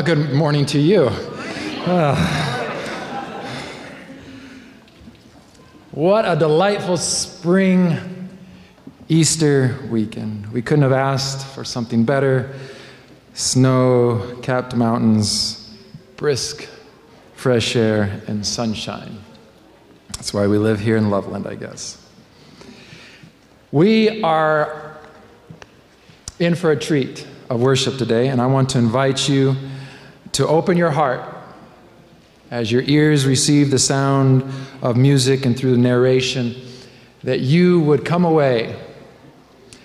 Well, good morning to you. Uh, what a delightful spring Easter weekend. We couldn't have asked for something better. Snow capped mountains, brisk, fresh air, and sunshine. That's why we live here in Loveland, I guess. We are in for a treat of worship today, and I want to invite you to open your heart as your ears receive the sound of music and through the narration, that you would come away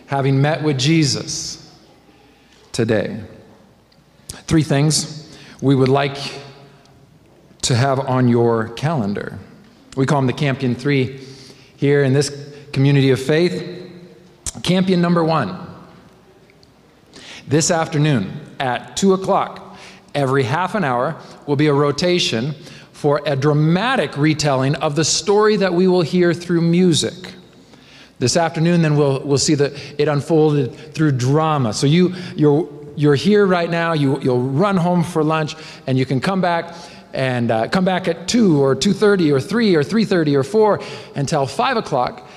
having met with Jesus today. Three things we would like to have on your calendar. We call them the Campion Three here in this community of faith. Campion number one. This afternoon at 2 o'clock, every half an hour, will be a rotation for a dramatic retelling of the story that we will hear through music. This afternoon, then we'll, we'll see that it unfolded through drama. So you, you're, you're here right now, you, you'll run home for lunch, and you can come back and uh, come back at 2 or 2.30 or 3 or 3.30 or 4 until 5 o'clock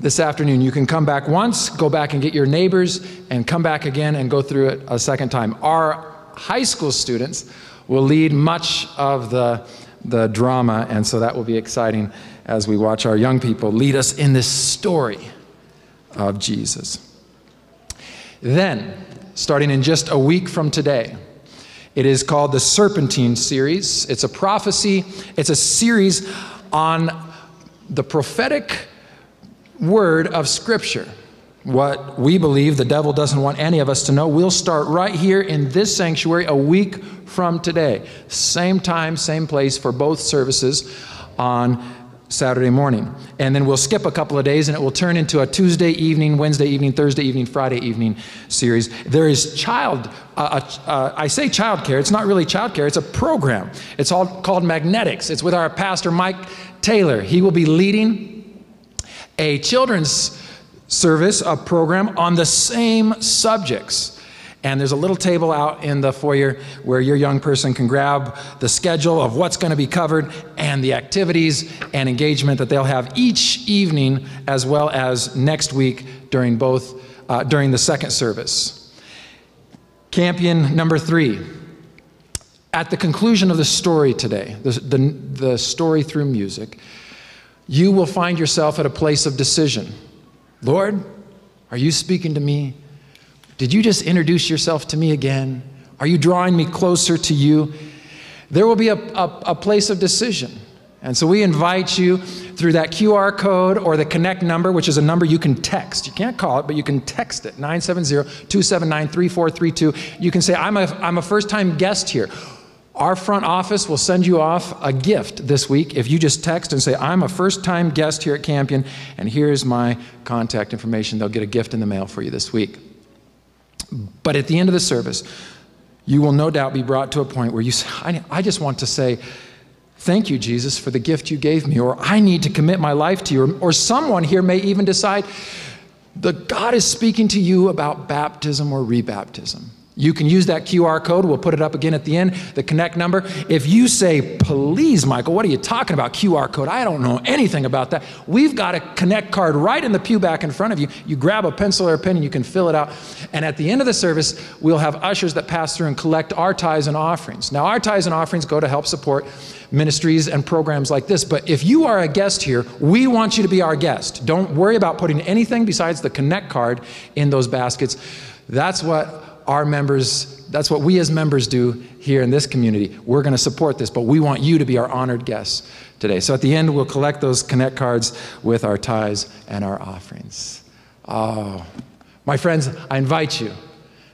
this afternoon. You can come back once, go back and get your neighbors, and come back again and go through it a second time. Our high school students will lead much of the, the drama, and so that will be exciting as we watch our young people lead us in this story of Jesus. Then, starting in just a week from today, it is called the Serpentine series. It's a prophecy, it's a series on the prophetic word of Scripture. What we believe the devil doesn't want any of us to know, we'll start right here in this sanctuary a week from today. Same time, same place for both services on Saturday morning. And then we'll skip a couple of days and it will turn into a Tuesday evening, Wednesday evening, Thursday evening, Friday evening series. There is child, uh, uh, uh I say child care, it's not really child care, it's a program. It's all called Magnetics. It's with our pastor, Mike Taylor. He will be leading a children's service, a program on the same subjects. And there's a little table out in the foyer where your young person can grab the schedule of what's going to be covered and the activities and engagement that they'll have each evening as well as next week during both uh, during the second service. Campion number three. At the conclusion of the story today, the, the, the story through music, you will find yourself at a place of decision. Lord, are you speaking to me? Did you just introduce yourself to me again? Are you drawing me closer to you? There will be a, a, a place of decision. And so we invite you through that QR code or the Connect number, which is a number you can text. You can't call it, but you can text it 970 279 3432. You can say, I'm a, I'm a first time guest here. Our front office will send you off a gift this week if you just text and say, I'm a first time guest here at Campion, and here's my contact information. They'll get a gift in the mail for you this week. But at the end of the service, you will no doubt be brought to a point where you say, I, I just want to say, Thank you, Jesus, for the gift you gave me, or I need to commit my life to you. Or, or someone here may even decide that God is speaking to you about baptism or rebaptism. You can use that QR code. We'll put it up again at the end, the connect number. If you say, please, Michael, what are you talking about? QR code. I don't know anything about that. We've got a connect card right in the pew back in front of you. You grab a pencil or a pen and you can fill it out. And at the end of the service, we'll have ushers that pass through and collect our tithes and offerings. Now, our tithes and offerings go to help support ministries and programs like this. But if you are a guest here, we want you to be our guest. Don't worry about putting anything besides the connect card in those baskets. That's what our members, that's what we as members do here in this community. We're going to support this, but we want you to be our honored guests today. So at the end, we'll collect those Connect cards with our tithes and our offerings. Oh, my friends, I invite you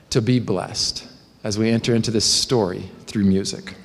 to be blessed as we enter into this story through music.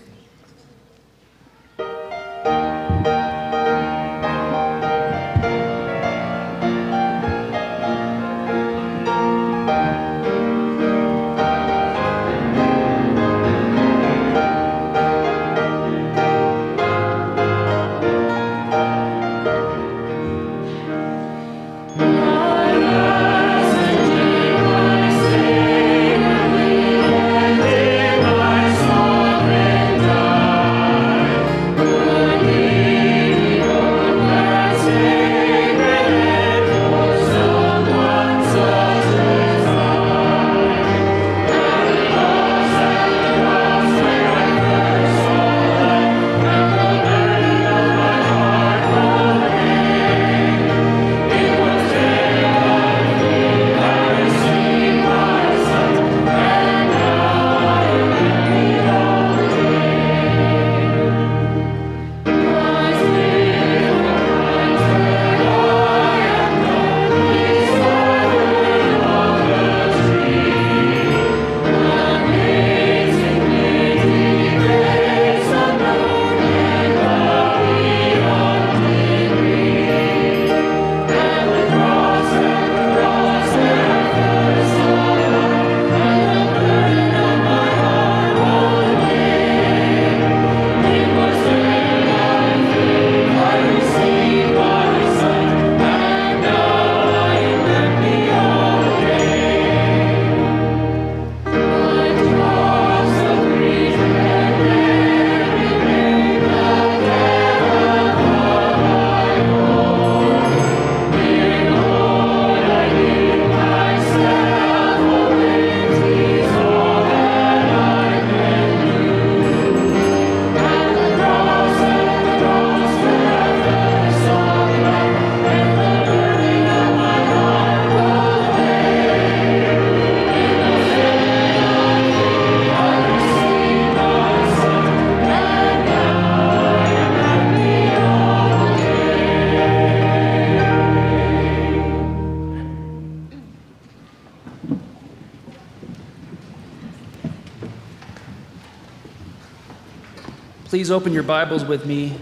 Please open your Bibles with me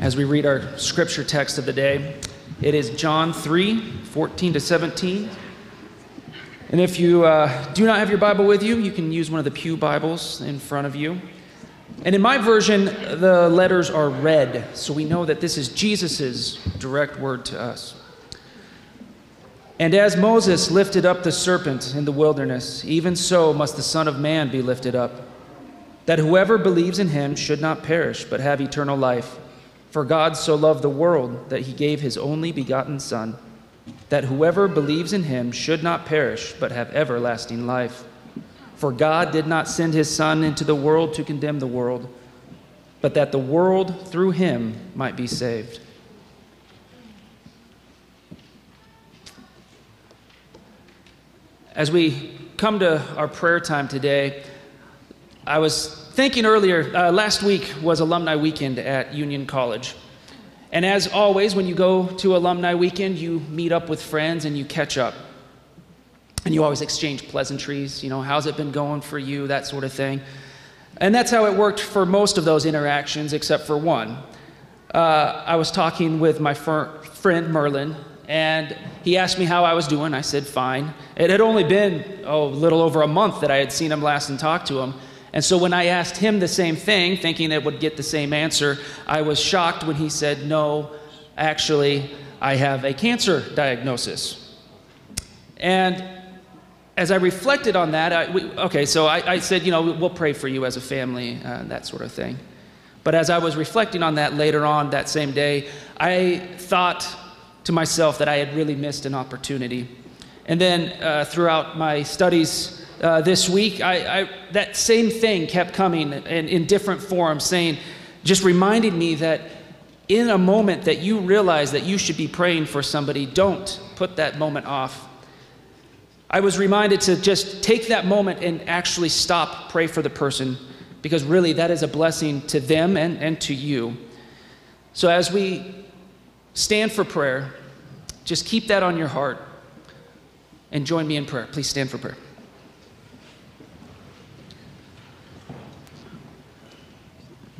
as we read our scripture text of the day. It is John 3 14 to 17. And if you uh, do not have your Bible with you, you can use one of the Pew Bibles in front of you. And in my version, the letters are red, so we know that this is Jesus' direct word to us. And as Moses lifted up the serpent in the wilderness, even so must the Son of Man be lifted up, that whoever believes in him should not perish, but have eternal life. For God so loved the world that he gave his only begotten Son, that whoever believes in him should not perish, but have everlasting life. For God did not send his Son into the world to condemn the world, but that the world through him might be saved. As we come to our prayer time today, I was thinking earlier, uh, last week was alumni weekend at Union College. And as always, when you go to alumni weekend, you meet up with friends and you catch up. And you always exchange pleasantries, you know, how's it been going for you, that sort of thing. And that's how it worked for most of those interactions, except for one. Uh, I was talking with my fr- friend Merlin, and he asked me how I was doing. I said, fine. It had only been, oh, a little over a month that I had seen him last and talked to him. And so when I asked him the same thing, thinking it would get the same answer, I was shocked when he said, no, actually, I have a cancer diagnosis. And as I reflected on that, I, we, okay, so I, I, said, you know, we'll pray for you as a family, uh, that sort of thing. But as I was reflecting on that later on that same day, I thought to myself that I had really missed an opportunity. And then uh, throughout my studies uh, this week, I, I, that same thing kept coming in, in different forms, saying, just reminding me that in a moment that you realize that you should be praying for somebody, don't put that moment off. I was reminded to just take that moment and actually stop, pray for the person, because really that is a blessing to them and, and to you. So as we stand for prayer, just keep that on your heart and join me in prayer. Please stand for prayer.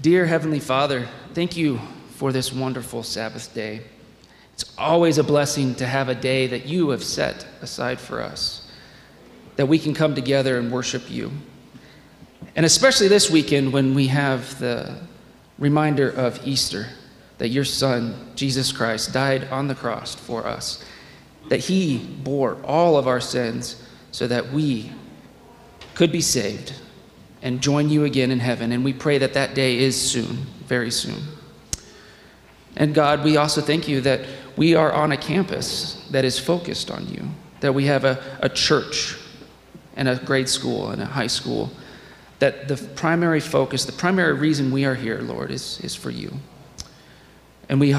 Dear Heavenly Father, thank you for this wonderful Sabbath day. It's always a blessing to have a day that you have set aside for us, that we can come together and worship you. And especially this weekend when we have the reminder of Easter that your Son, Jesus Christ, died on the cross for us, that He bore all of our sins so that we could be saved and join you again in heaven. And we pray that that day is soon, very soon. And God, we also thank you that we are on a campus that is focused on you, that we have a, a church and a grade school and a high school, that the primary focus, the primary reason we are here, Lord, is, is for you. And we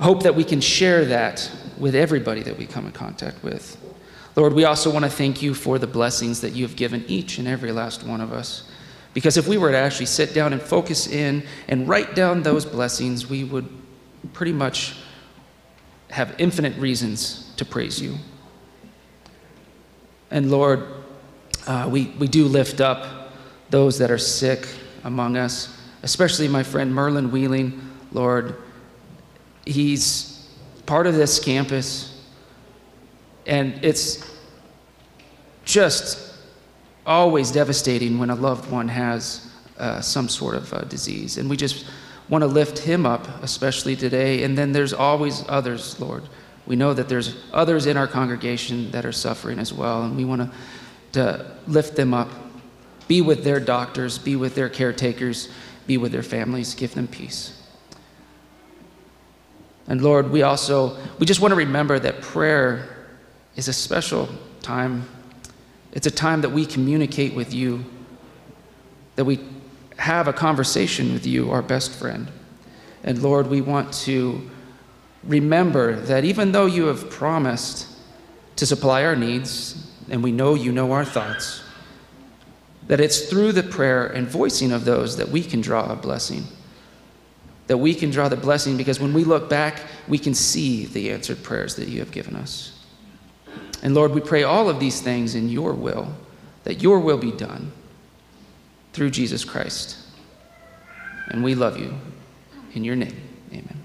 hope that we can share that with everybody that we come in contact with. Lord, we also want to thank you for the blessings that you have given each and every last one of us. Because if we were to actually sit down and focus in and write down those blessings, we would pretty much have infinite reasons to praise you. And Lord, uh, we, we do lift up those that are sick among us, especially my friend Merlin Wheeling. Lord, he's part of this campus, and it's just always devastating when a loved one has uh, some sort of uh, disease. And we just want to lift him up, especially today. And then there's always others, Lord. We know that there's others in our congregation that are suffering as well, and we want to, to lift them up. Be with their doctors, be with their caretakers, be with their families, give them peace. And Lord, we also, we just want to remember that prayer is a special time. It's a time that we communicate with you, that we have a conversation with you, our best friend. And Lord, we want to remember that even though you have promised to supply our needs, and we know you know our thoughts, that it's through the prayer and voicing of those that we can draw a blessing that we can draw the blessing because when we look back, we can see the answered prayers that you have given us. And Lord, we pray all of these things in your will, that your will be done through Jesus Christ. And we love you. In your name, amen.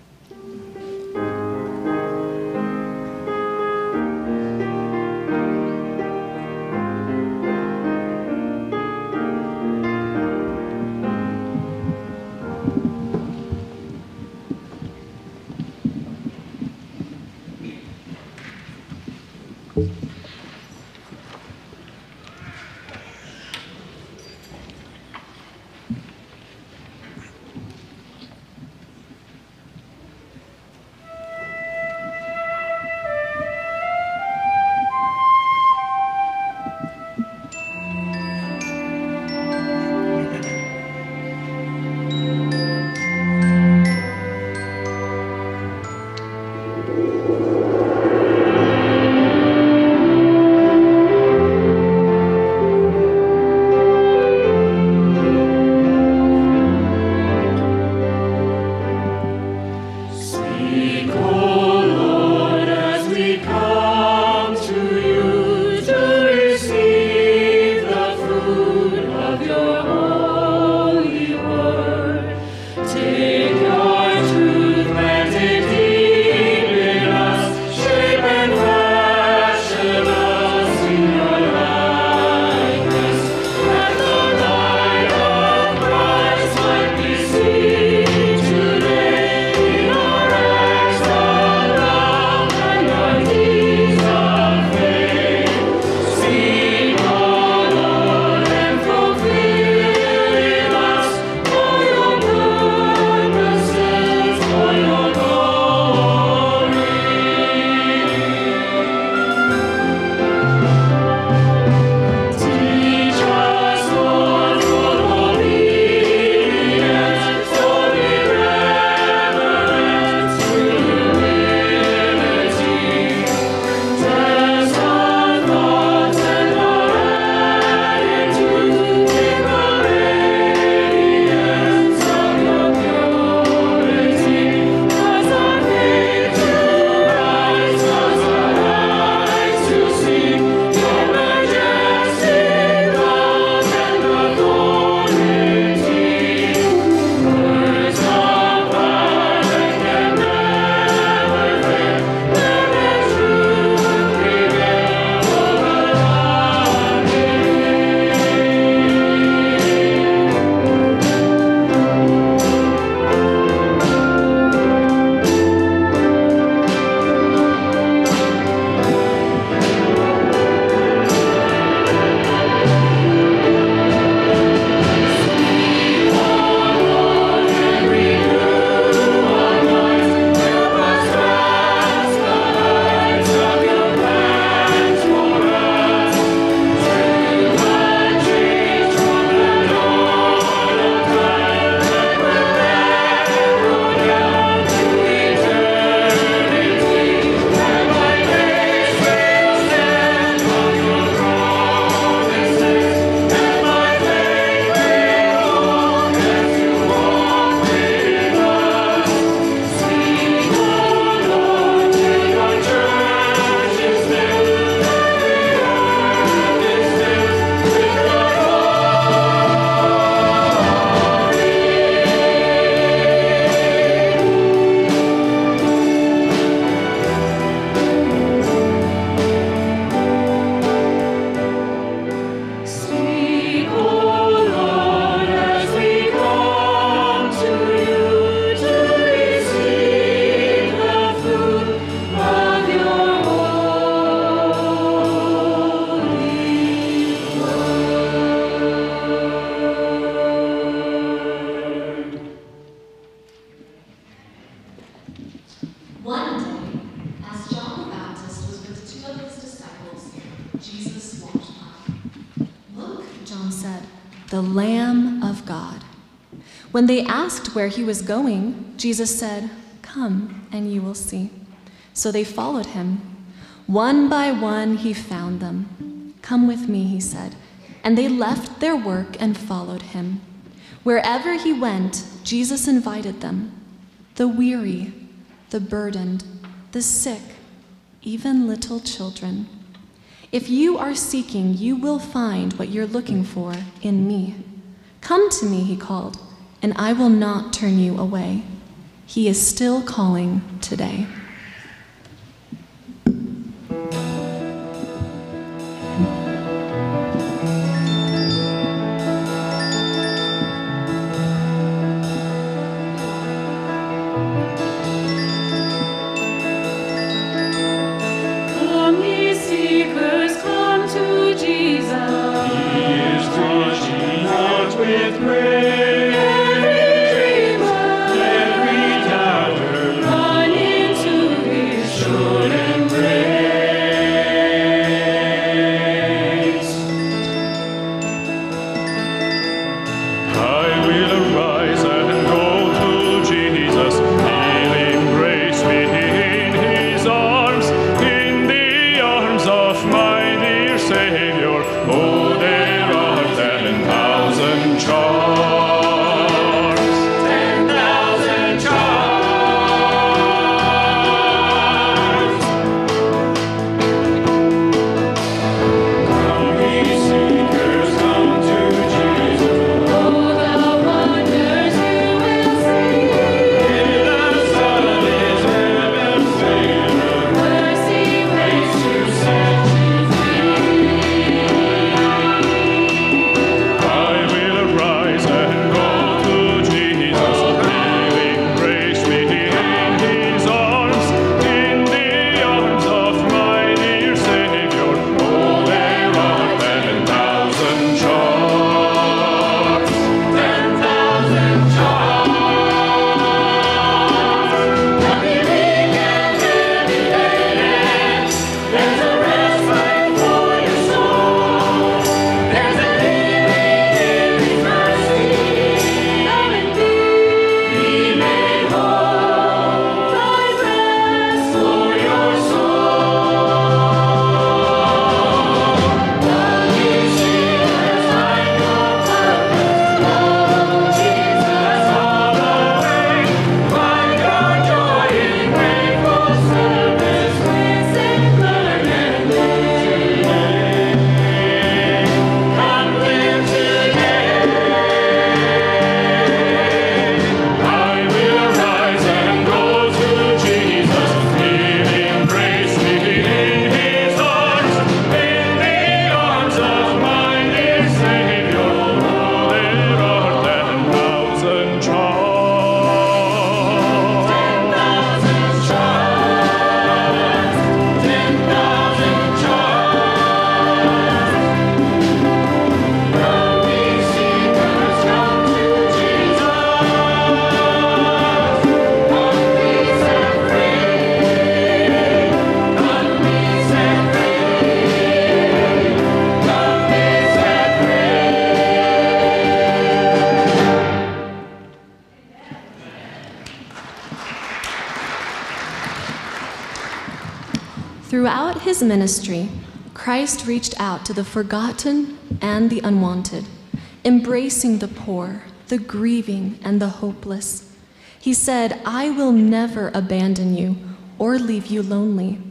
Asked where he was going, Jesus said, Come and you will see. So they followed him. One by one, he found them. Come with me, he said. And they left their work and followed him. Wherever he went, Jesus invited them the weary, the burdened, the sick, even little children. If you are seeking, you will find what you're looking for in me. Come to me, he called, and I will not turn you away. He is still calling today. His ministry, Christ reached out to the forgotten and the unwanted, embracing the poor, the grieving, and the hopeless. He said, I will never abandon you or leave you lonely.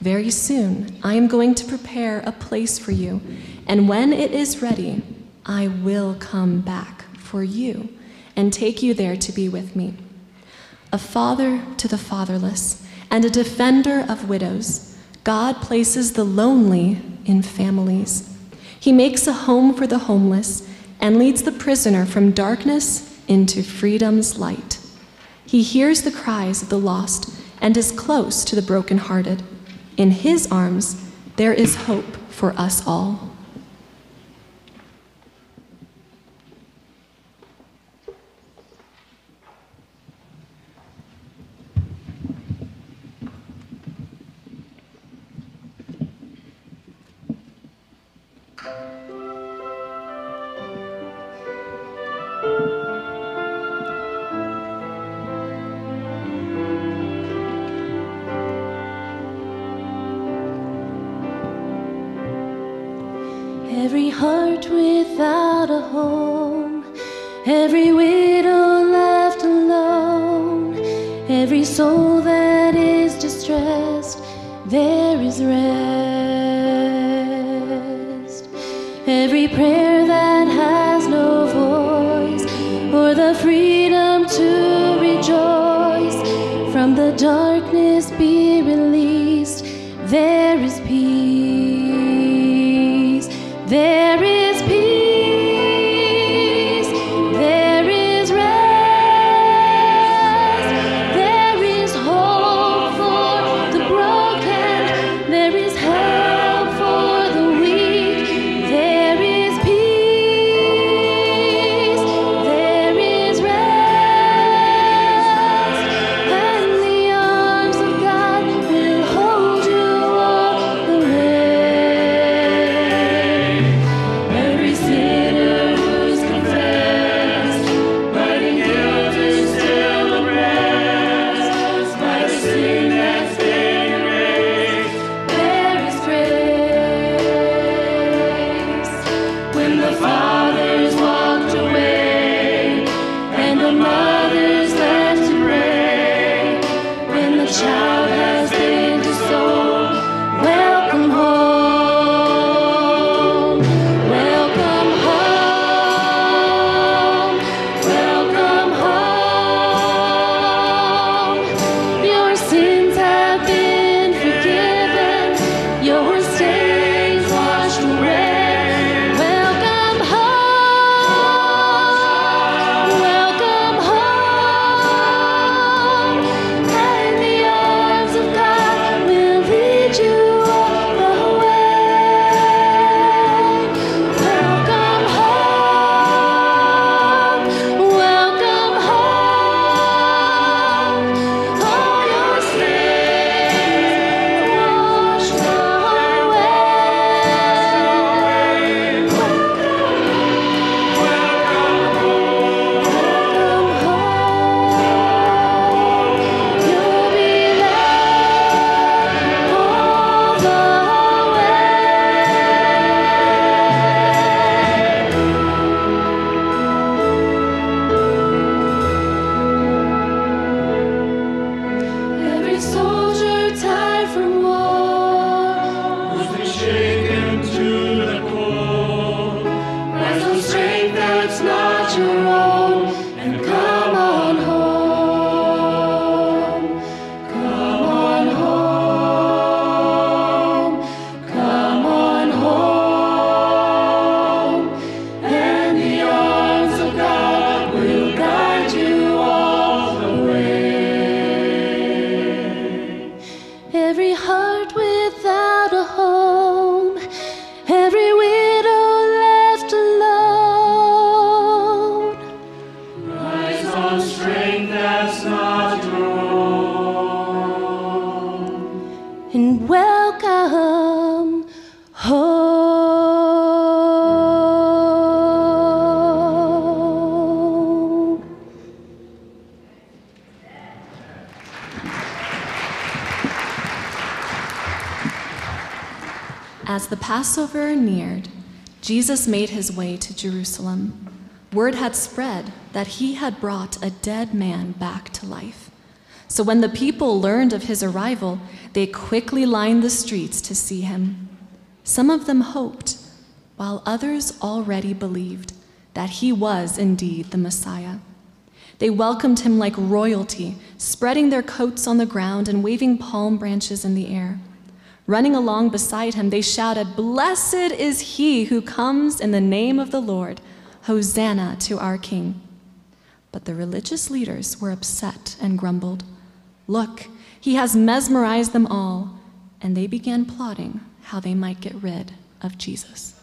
Very soon, I am going to prepare a place for you, and when it is ready, I will come back for you and take you there to be with me a father to the fatherless, and a defender of widows. God places the lonely in families. He makes a home for the homeless and leads the prisoner from darkness into freedom's light. He hears the cries of the lost and is close to the brokenhearted. In his arms, there is hope for us all. Every widow left alone, every soul that is distressed, there is rest. Every prayer the Passover neared, Jesus made his way to Jerusalem. Word had spread that he had brought a dead man back to life. So when the people learned of his arrival, they quickly lined the streets to see him. Some of them hoped, while others already believed that he was indeed the Messiah. They welcomed him like royalty, spreading their coats on the ground and waving palm branches in the air. Running along beside him, they shouted, Blessed is he who comes in the name of the Lord. Hosanna to our King. But the religious leaders were upset and grumbled, Look, he has mesmerized them all. And they began plotting how they might get rid of Jesus.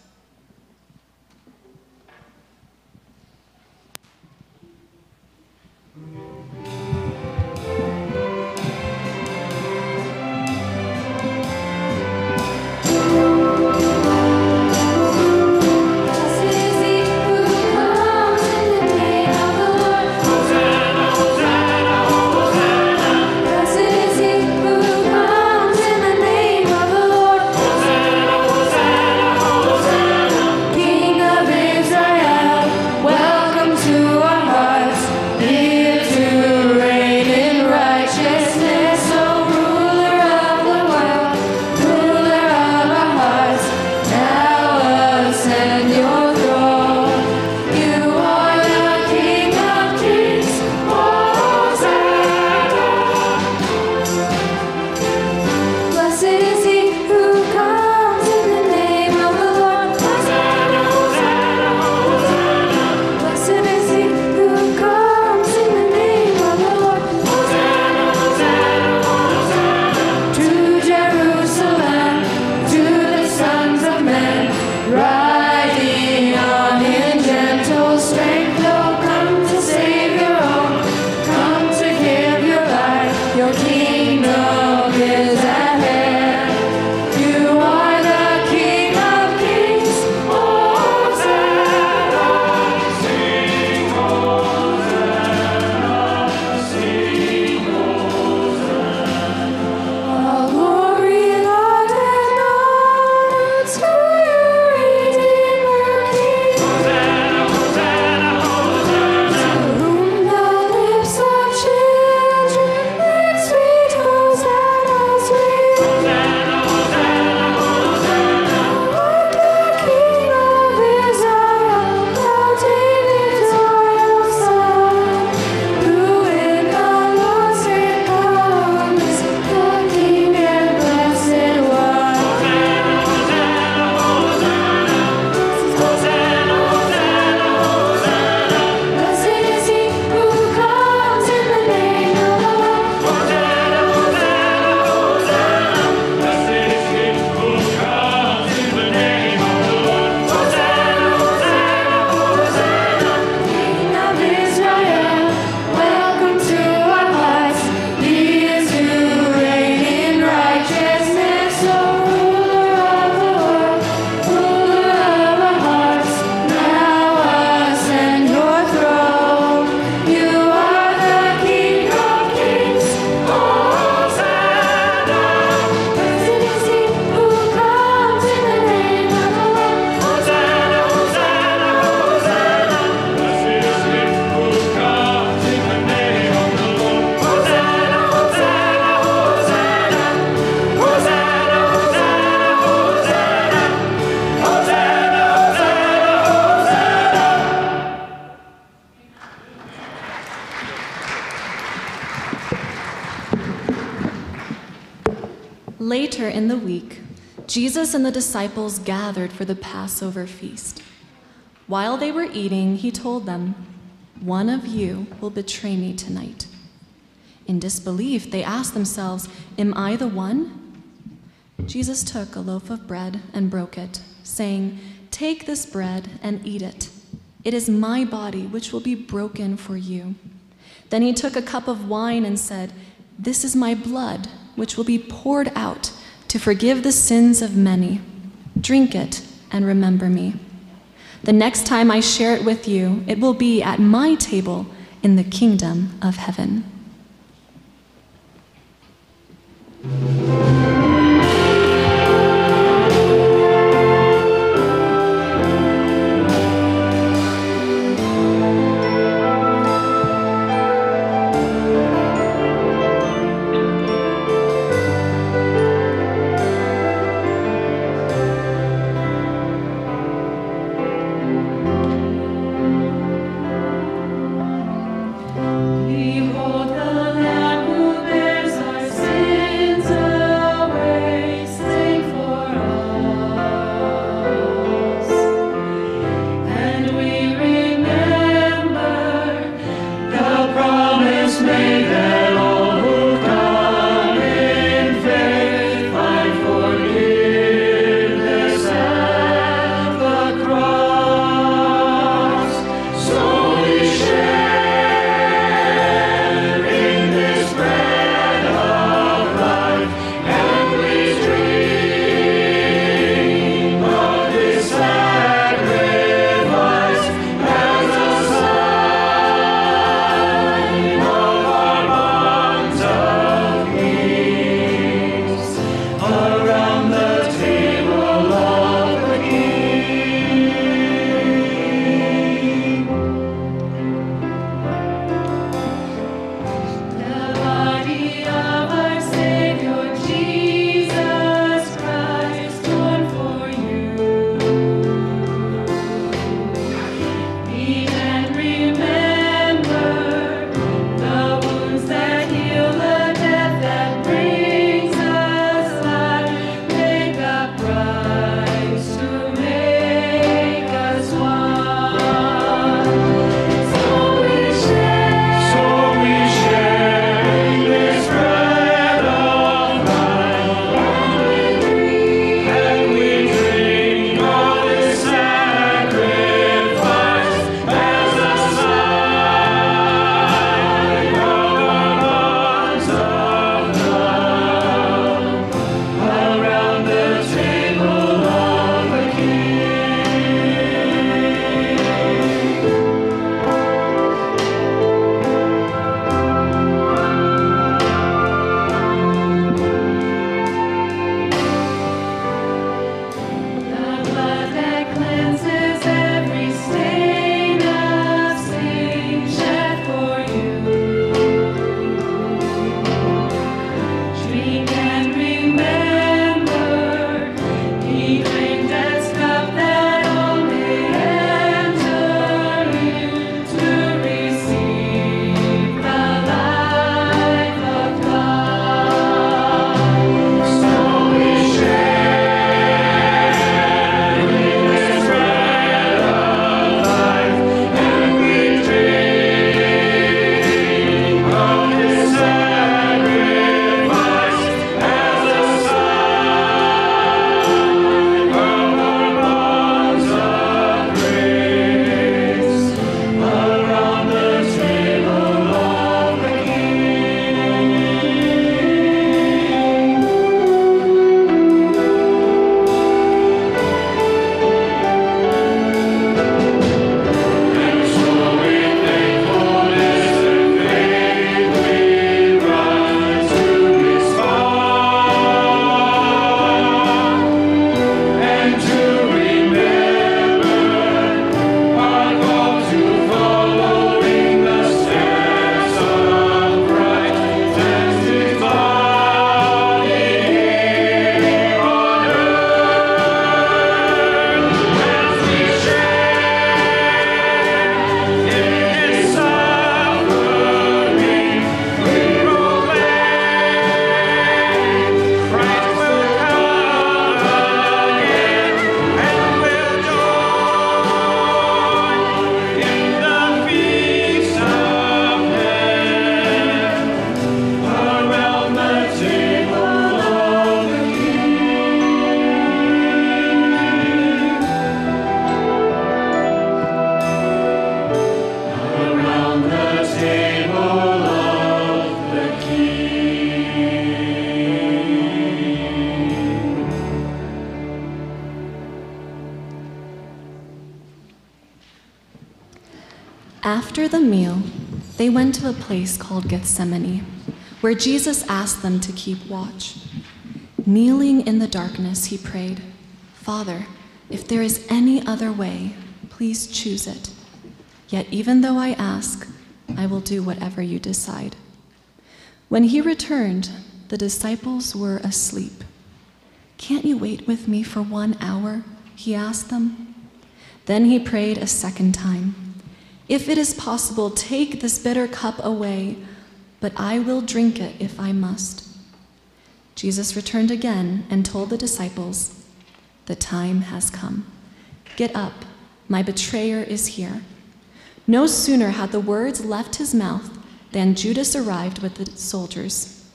Later in the week, Jesus and the disciples gathered for the Passover feast. While they were eating, he told them, One of you will betray me tonight. In disbelief, they asked themselves, Am I the one? Jesus took a loaf of bread and broke it, saying, Take this bread and eat it. It is my body, which will be broken for you. Then he took a cup of wine and said, This is my blood, which will be poured out to forgive the sins of many. Drink it and remember me. The next time I share it with you, it will be at my table in the kingdom of heaven. Jesus asked them to keep watch. Kneeling in the darkness, he prayed, Father, if there is any other way, please choose it. Yet even though I ask, I will do whatever you decide. When he returned, the disciples were asleep. Can't you wait with me for one hour? He asked them. Then he prayed a second time. If it is possible, take this bitter cup away, but I will drink it if I must. Jesus returned again and told the disciples, The time has come. Get up, my betrayer is here. No sooner had the words left his mouth than Judas arrived with the soldiers.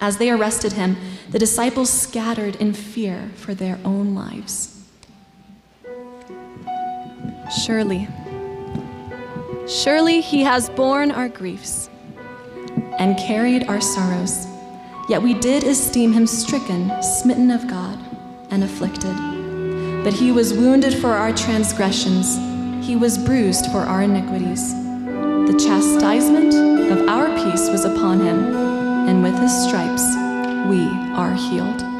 As they arrested him, the disciples scattered in fear for their own lives. Surely, surely he has borne our griefs and carried our sorrows. Yet we did esteem him stricken, smitten of God, and afflicted. But he was wounded for our transgressions, he was bruised for our iniquities. The chastisement of our peace was upon him, and with his stripes we are healed.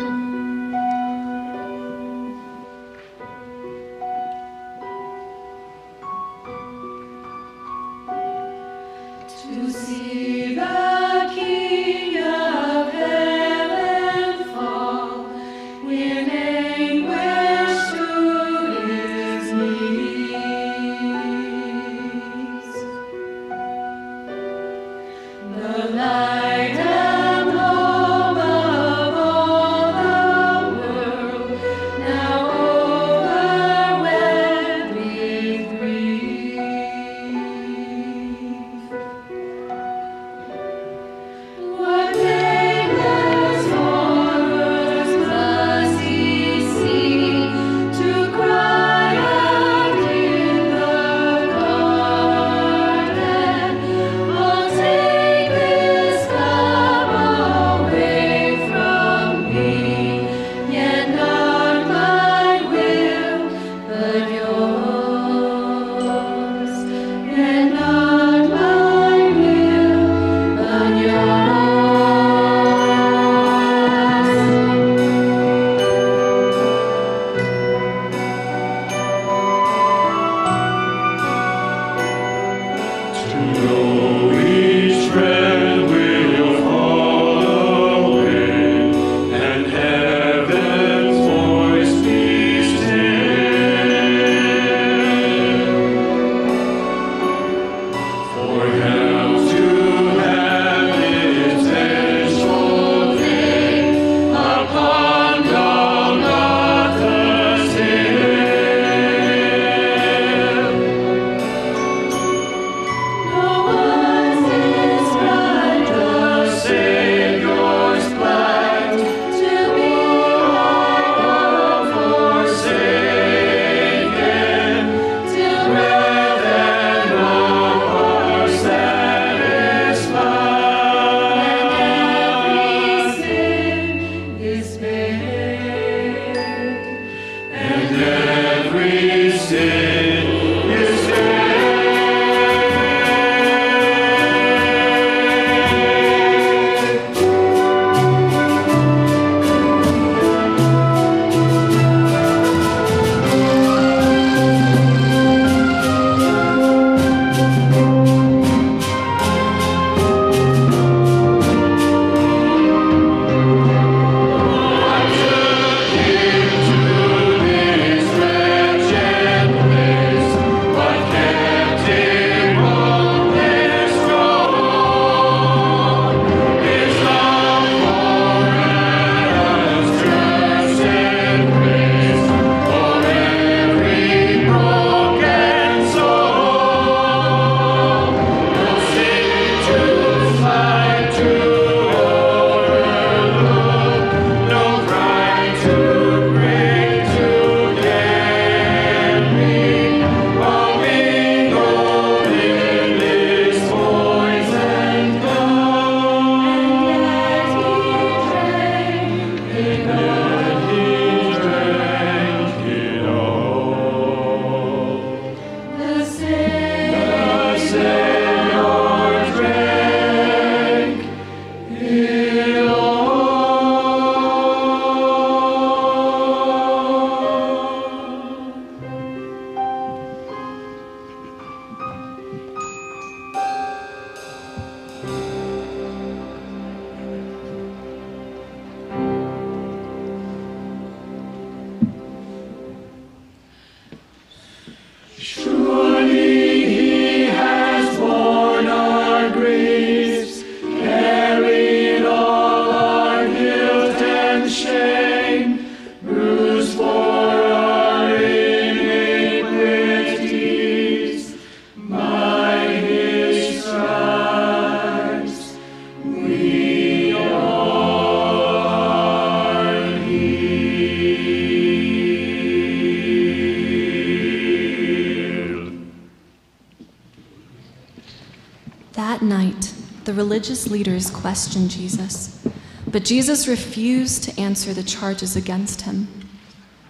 Questioned Jesus, but Jesus refused to answer the charges against him.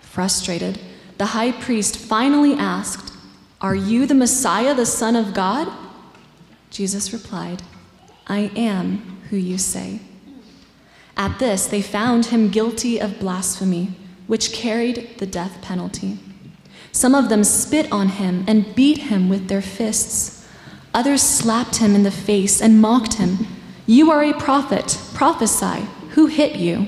Frustrated, the high priest finally asked, Are you the Messiah, the Son of God? Jesus replied, I am who you say. At this, they found him guilty of blasphemy, which carried the death penalty. Some of them spit on him and beat him with their fists. Others slapped him in the face and mocked him. You are a prophet. Prophesy. Who hit you?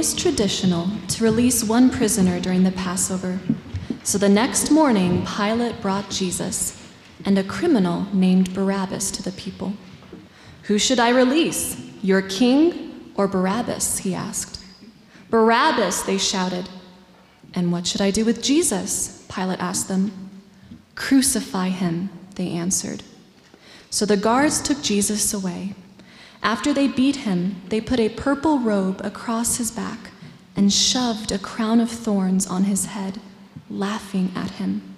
Was traditional to release one prisoner during the Passover. So the next morning, Pilate brought Jesus and a criminal named Barabbas to the people. Who should I release, your king or Barabbas? he asked. Barabbas, they shouted. And what should I do with Jesus? Pilate asked them. Crucify him, they answered. So the guards took Jesus away. After they beat him, they put a purple robe across his back and shoved a crown of thorns on his head, laughing at him.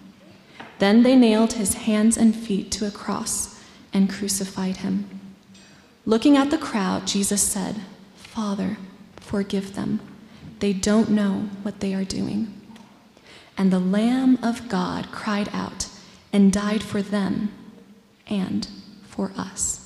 Then they nailed his hands and feet to a cross and crucified him. Looking at the crowd, Jesus said, Father, forgive them. They don't know what they are doing. And the Lamb of God cried out and died for them and for us.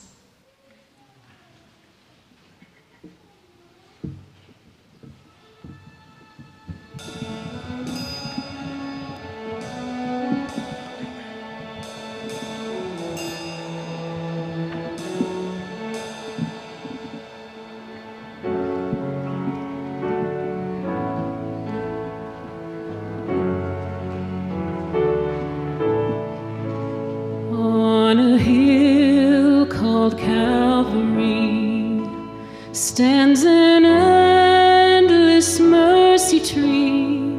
Stands an endless mercy tree.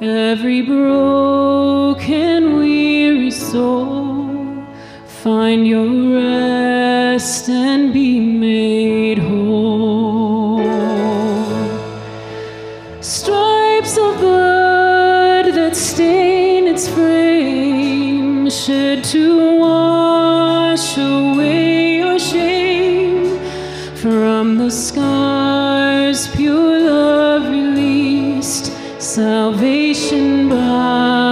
Every broken, weary soul find your rest and be made whole. Stripes of blood that stain its frame, shed to wash away your shame. From the scars, pure love released, salvation by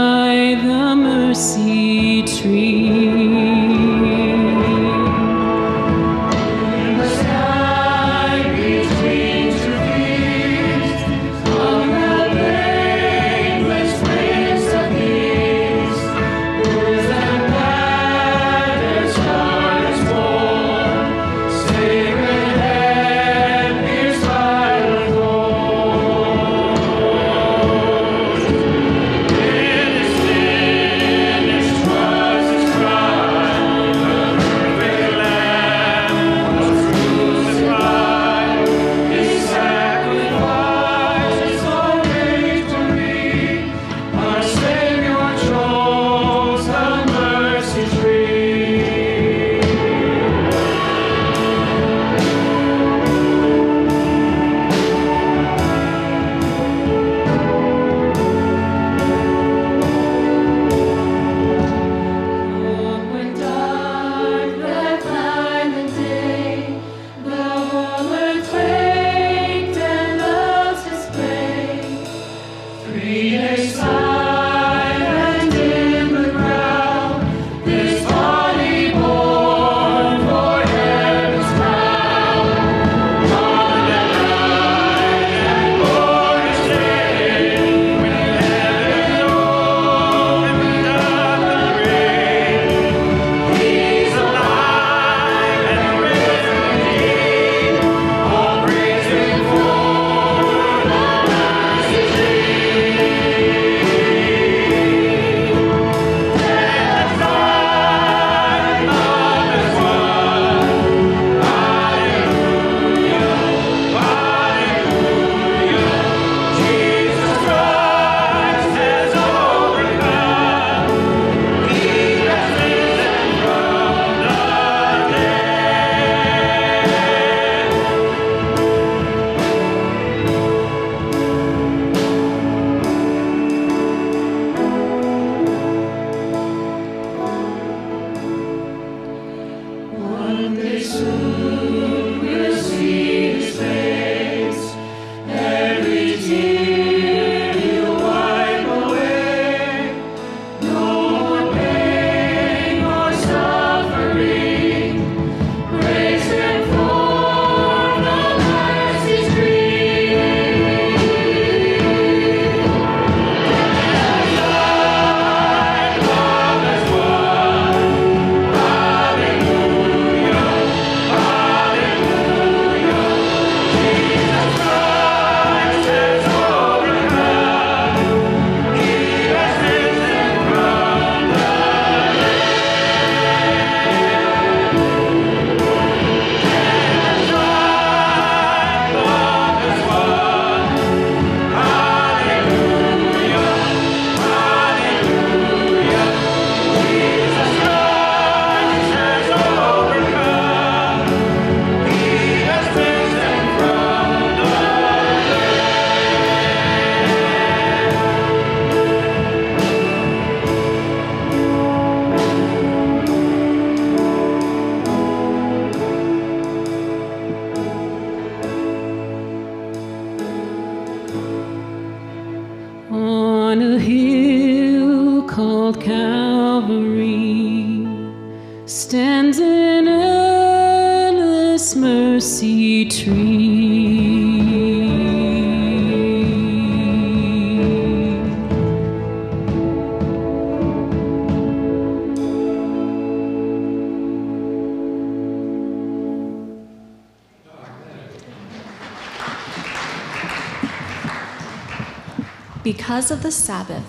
Because of the Sabbath,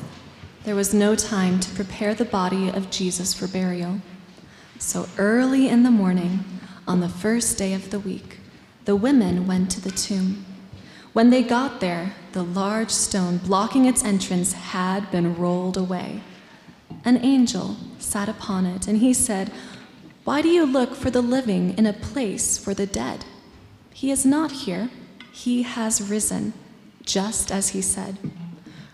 there was no time to prepare the body of Jesus for burial. So early in the morning, on the first day of the week, the women went to the tomb. When they got there, the large stone blocking its entrance had been rolled away. An angel sat upon it, and he said, Why do you look for the living in a place for the dead? He is not here, he has risen, just as he said.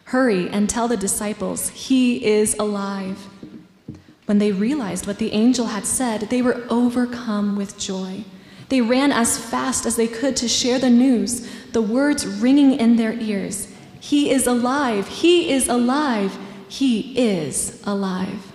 Hurry and tell the disciples, He is alive. When they realized what the angel had said, they were overcome with joy. They ran as fast as they could to share the news, the words ringing in their ears He is alive! He is alive! He is alive.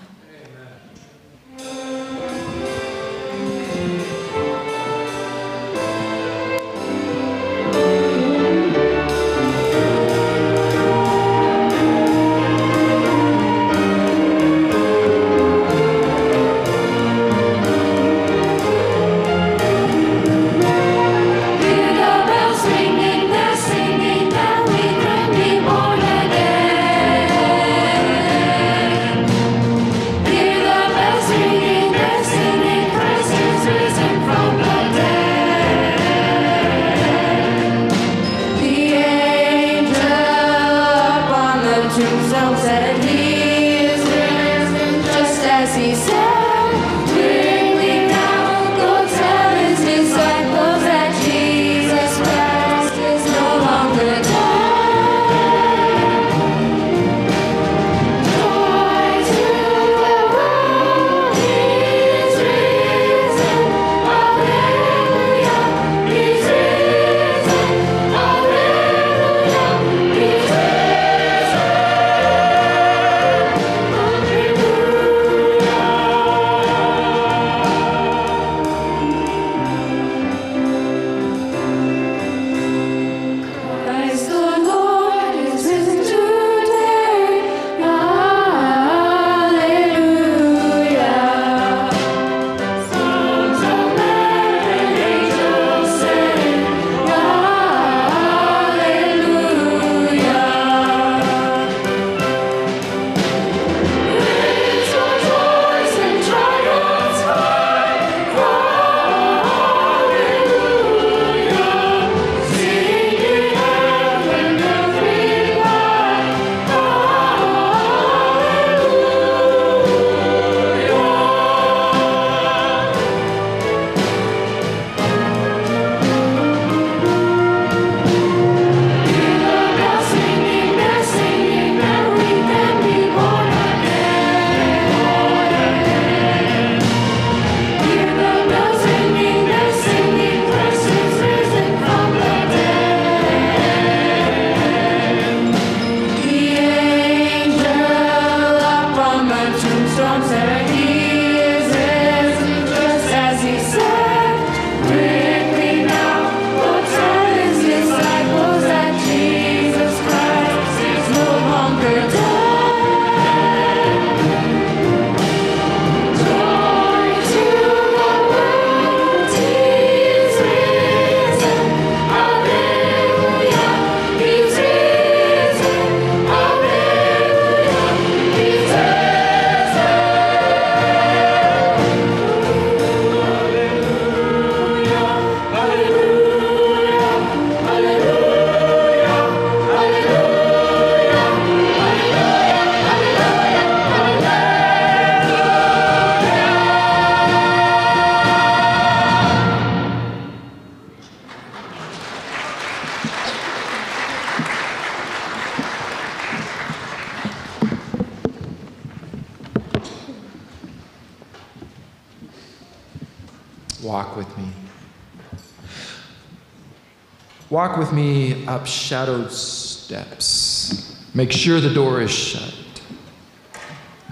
With me up shadowed steps. Make sure the door is shut.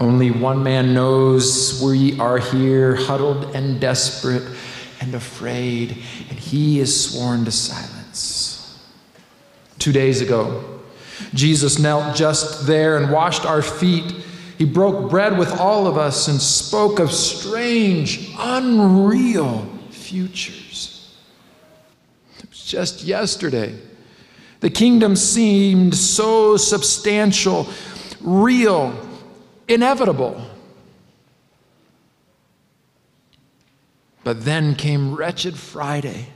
Only one man knows we are here, huddled and desperate and afraid, and he is sworn to silence. Two days ago, Jesus knelt just there and washed our feet. He broke bread with all of us and spoke of strange, unreal futures. Just yesterday. The kingdom seemed so substantial, real, inevitable. But then came wretched Friday.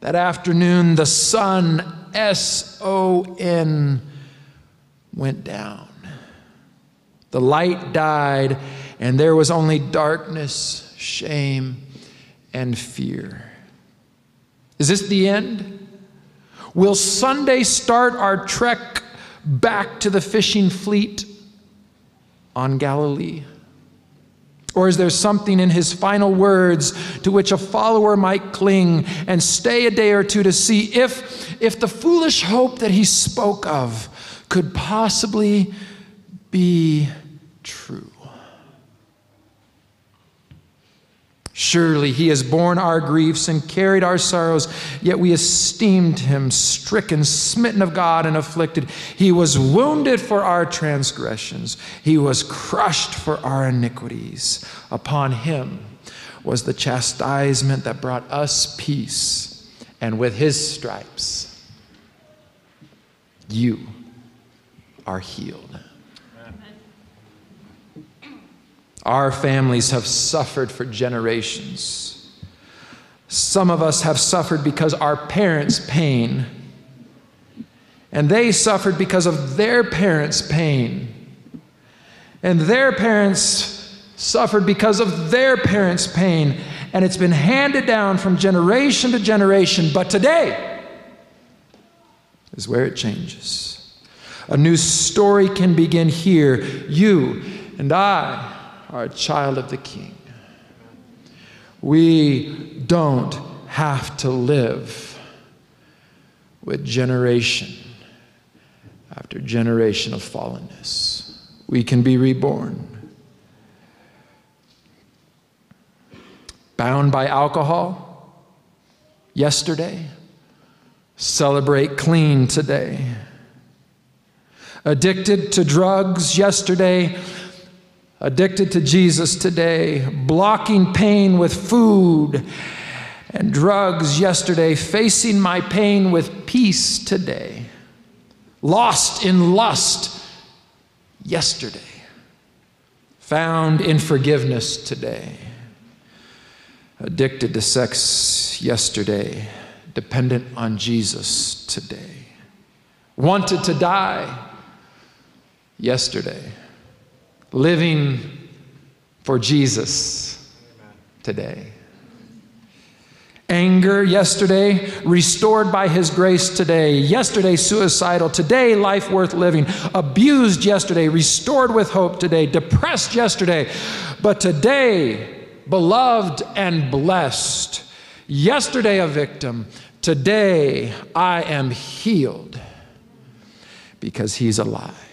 That afternoon, the sun, S O N, went down. The light died, and there was only darkness, shame, and fear. Is this the end? Will Sunday start our trek back to the fishing fleet on Galilee? Or is there something in his final words to which a follower might cling and stay a day or two to see if, if the foolish hope that he spoke of could possibly be true? Surely he has borne our griefs and carried our sorrows, yet we esteemed him stricken, smitten of God, and afflicted. He was wounded for our transgressions, he was crushed for our iniquities. Upon him was the chastisement that brought us peace, and with his stripes, you are healed. Our families have suffered for generations. Some of us have suffered because our parents' pain, and they suffered because of their parents' pain, and their parents suffered because of their parents' pain, and it's been handed down from generation to generation. But today is where it changes. A new story can begin here. You and I are a child of the King. We don't have to live with generation after generation of fallenness. We can be reborn. Bound by alcohol yesterday, celebrate clean today. Addicted to drugs yesterday, addicted to Jesus today, blocking pain with food and drugs yesterday, facing my pain with peace today, lost in lust yesterday, found in forgiveness today, addicted to sex yesterday, dependent on Jesus today, wanted to die yesterday living for Jesus today. Anger yesterday, restored by His grace today. Yesterday, suicidal. Today, life worth living. Abused yesterday, restored with hope today. Depressed yesterday, but today, beloved and blessed. Yesterday, a victim. Today, I am healed because He's alive.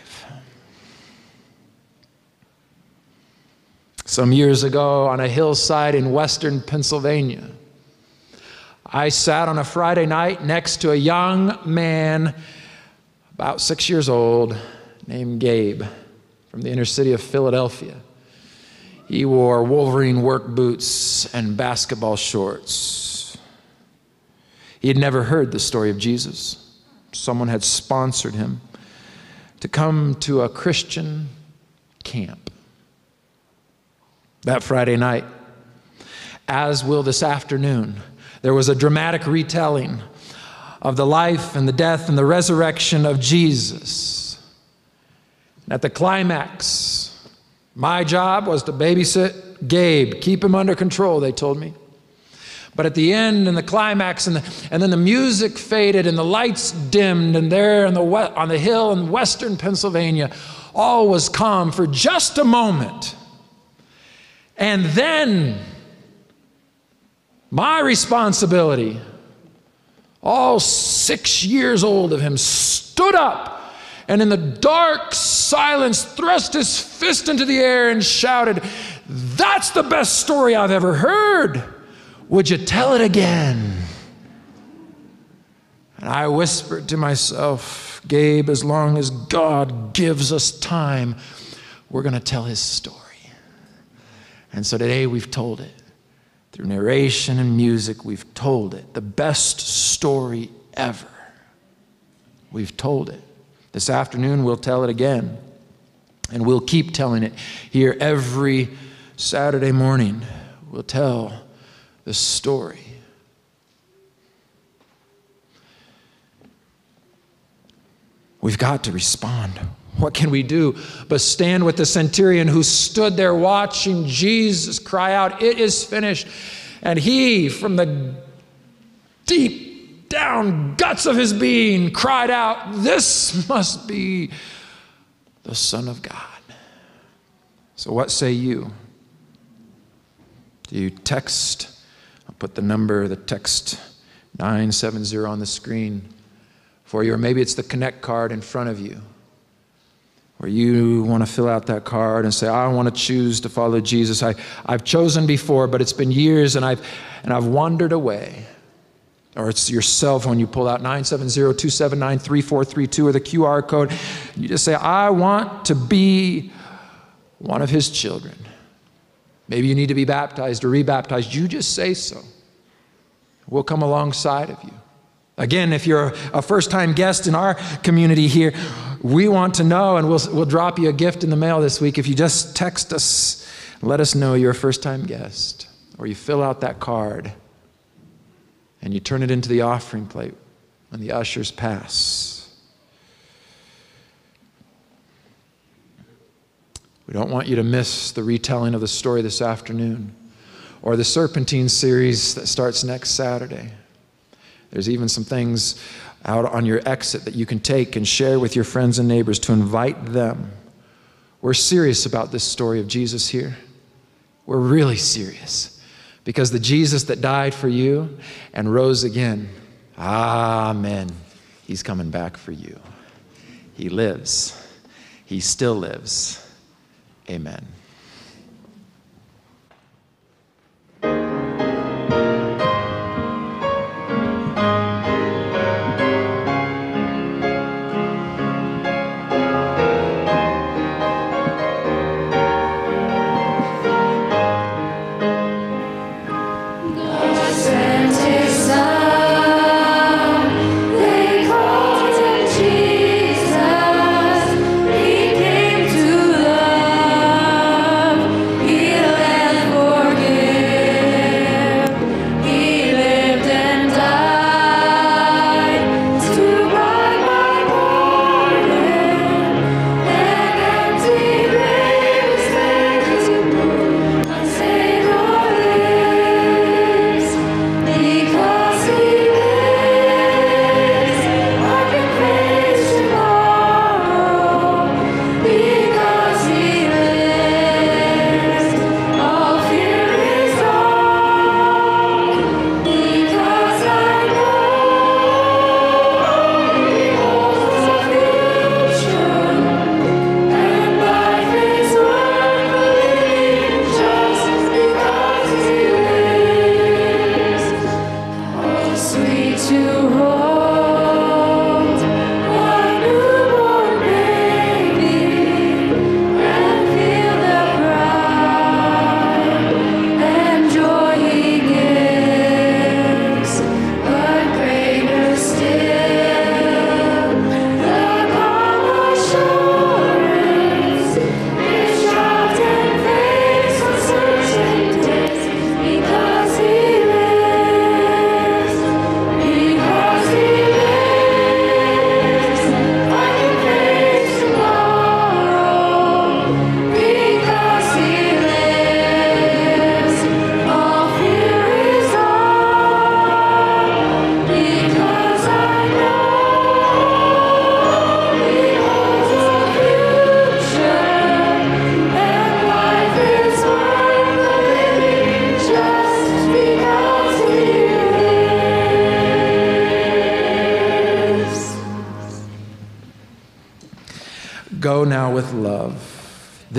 Some years ago, on a hillside in western Pennsylvania, I sat on a Friday night next to a young man, about six years old, named Gabe from the inner city of Philadelphia. He wore Wolverine work boots and basketball shorts. He had never heard the story of Jesus. Someone had sponsored him to come to a Christian camp that Friday night, as will this afternoon. There was a dramatic retelling of the life and the death and the resurrection of Jesus. At the climax, my job was to babysit Gabe, keep him under control, they told me. But at the end and the climax, and, the, and then the music faded and the lights dimmed, and there the, on the hill in western Pennsylvania, all was calm for just a moment. And then my responsibility, all six years old of him, stood up and in the dark silence thrust his fist into the air and shouted, That's the best story I've ever heard. Would you tell it again? And I whispered to myself, Gabe, as long as God gives us time, we're going to tell his story. And so today we've told it. Through narration and music, we've told it. The best story ever. We've told it. This afternoon, we'll tell it again. And we'll keep telling it here every Saturday morning. We'll tell the story. We've got to respond. What can we do but stand with the centurion who stood there watching Jesus cry out, It is finished? And he, from the deep down guts of his being, cried out, This must be the Son of God. So, what say you? Do you text? I'll put the number, the text 970 on the screen for you, or maybe it's the Connect card in front of you where you want to fill out that card and say, I want to choose to follow Jesus. I, I've chosen before, but it's been years and I've, and I've wandered away. Or it's your cell phone, you pull out 970 279 3432 or the QR code. You just say, I want to be one of his children. Maybe you need to be baptized or rebaptized. You just say so. We'll come alongside of you. Again, if you're a first time guest in our community here, we want to know, and we'll, we'll drop you a gift in the mail this week. If you just text us, let us know you're a first time guest, or you fill out that card and you turn it into the offering plate when the ushers pass. We don't want you to miss the retelling of the story this afternoon or the Serpentine series that starts next Saturday. There's even some things out on your exit that you can take and share with your friends and neighbors to invite them. We're serious about this story of Jesus here. We're really serious because the Jesus that died for you and rose again, amen, he's coming back for you. He lives, he still lives. Amen.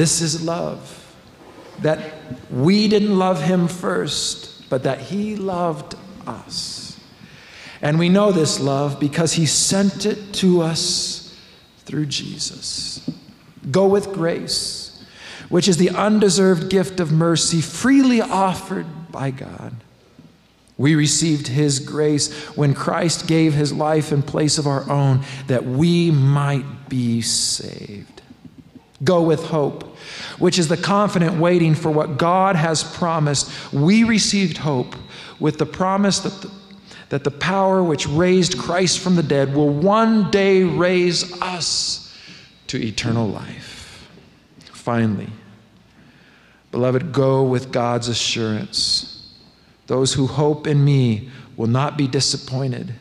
This is love. That we didn't love him first, but that he loved us. And we know this love because he sent it to us through Jesus. Go with grace, which is the undeserved gift of mercy freely offered by God. We received his grace when Christ gave his life in place of our own that we might be saved. Go with hope, which is the confident waiting for what God has promised. We received hope with the promise that the, that the power which raised Christ from the dead will one day raise us to eternal life. Finally, beloved, go with God's assurance. Those who hope in me will not be disappointed.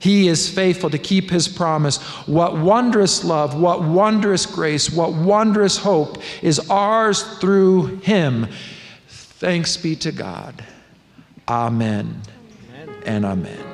He is faithful to keep his promise. What wondrous love, what wondrous grace, what wondrous hope is ours through him. Thanks be to God. Amen, and amen.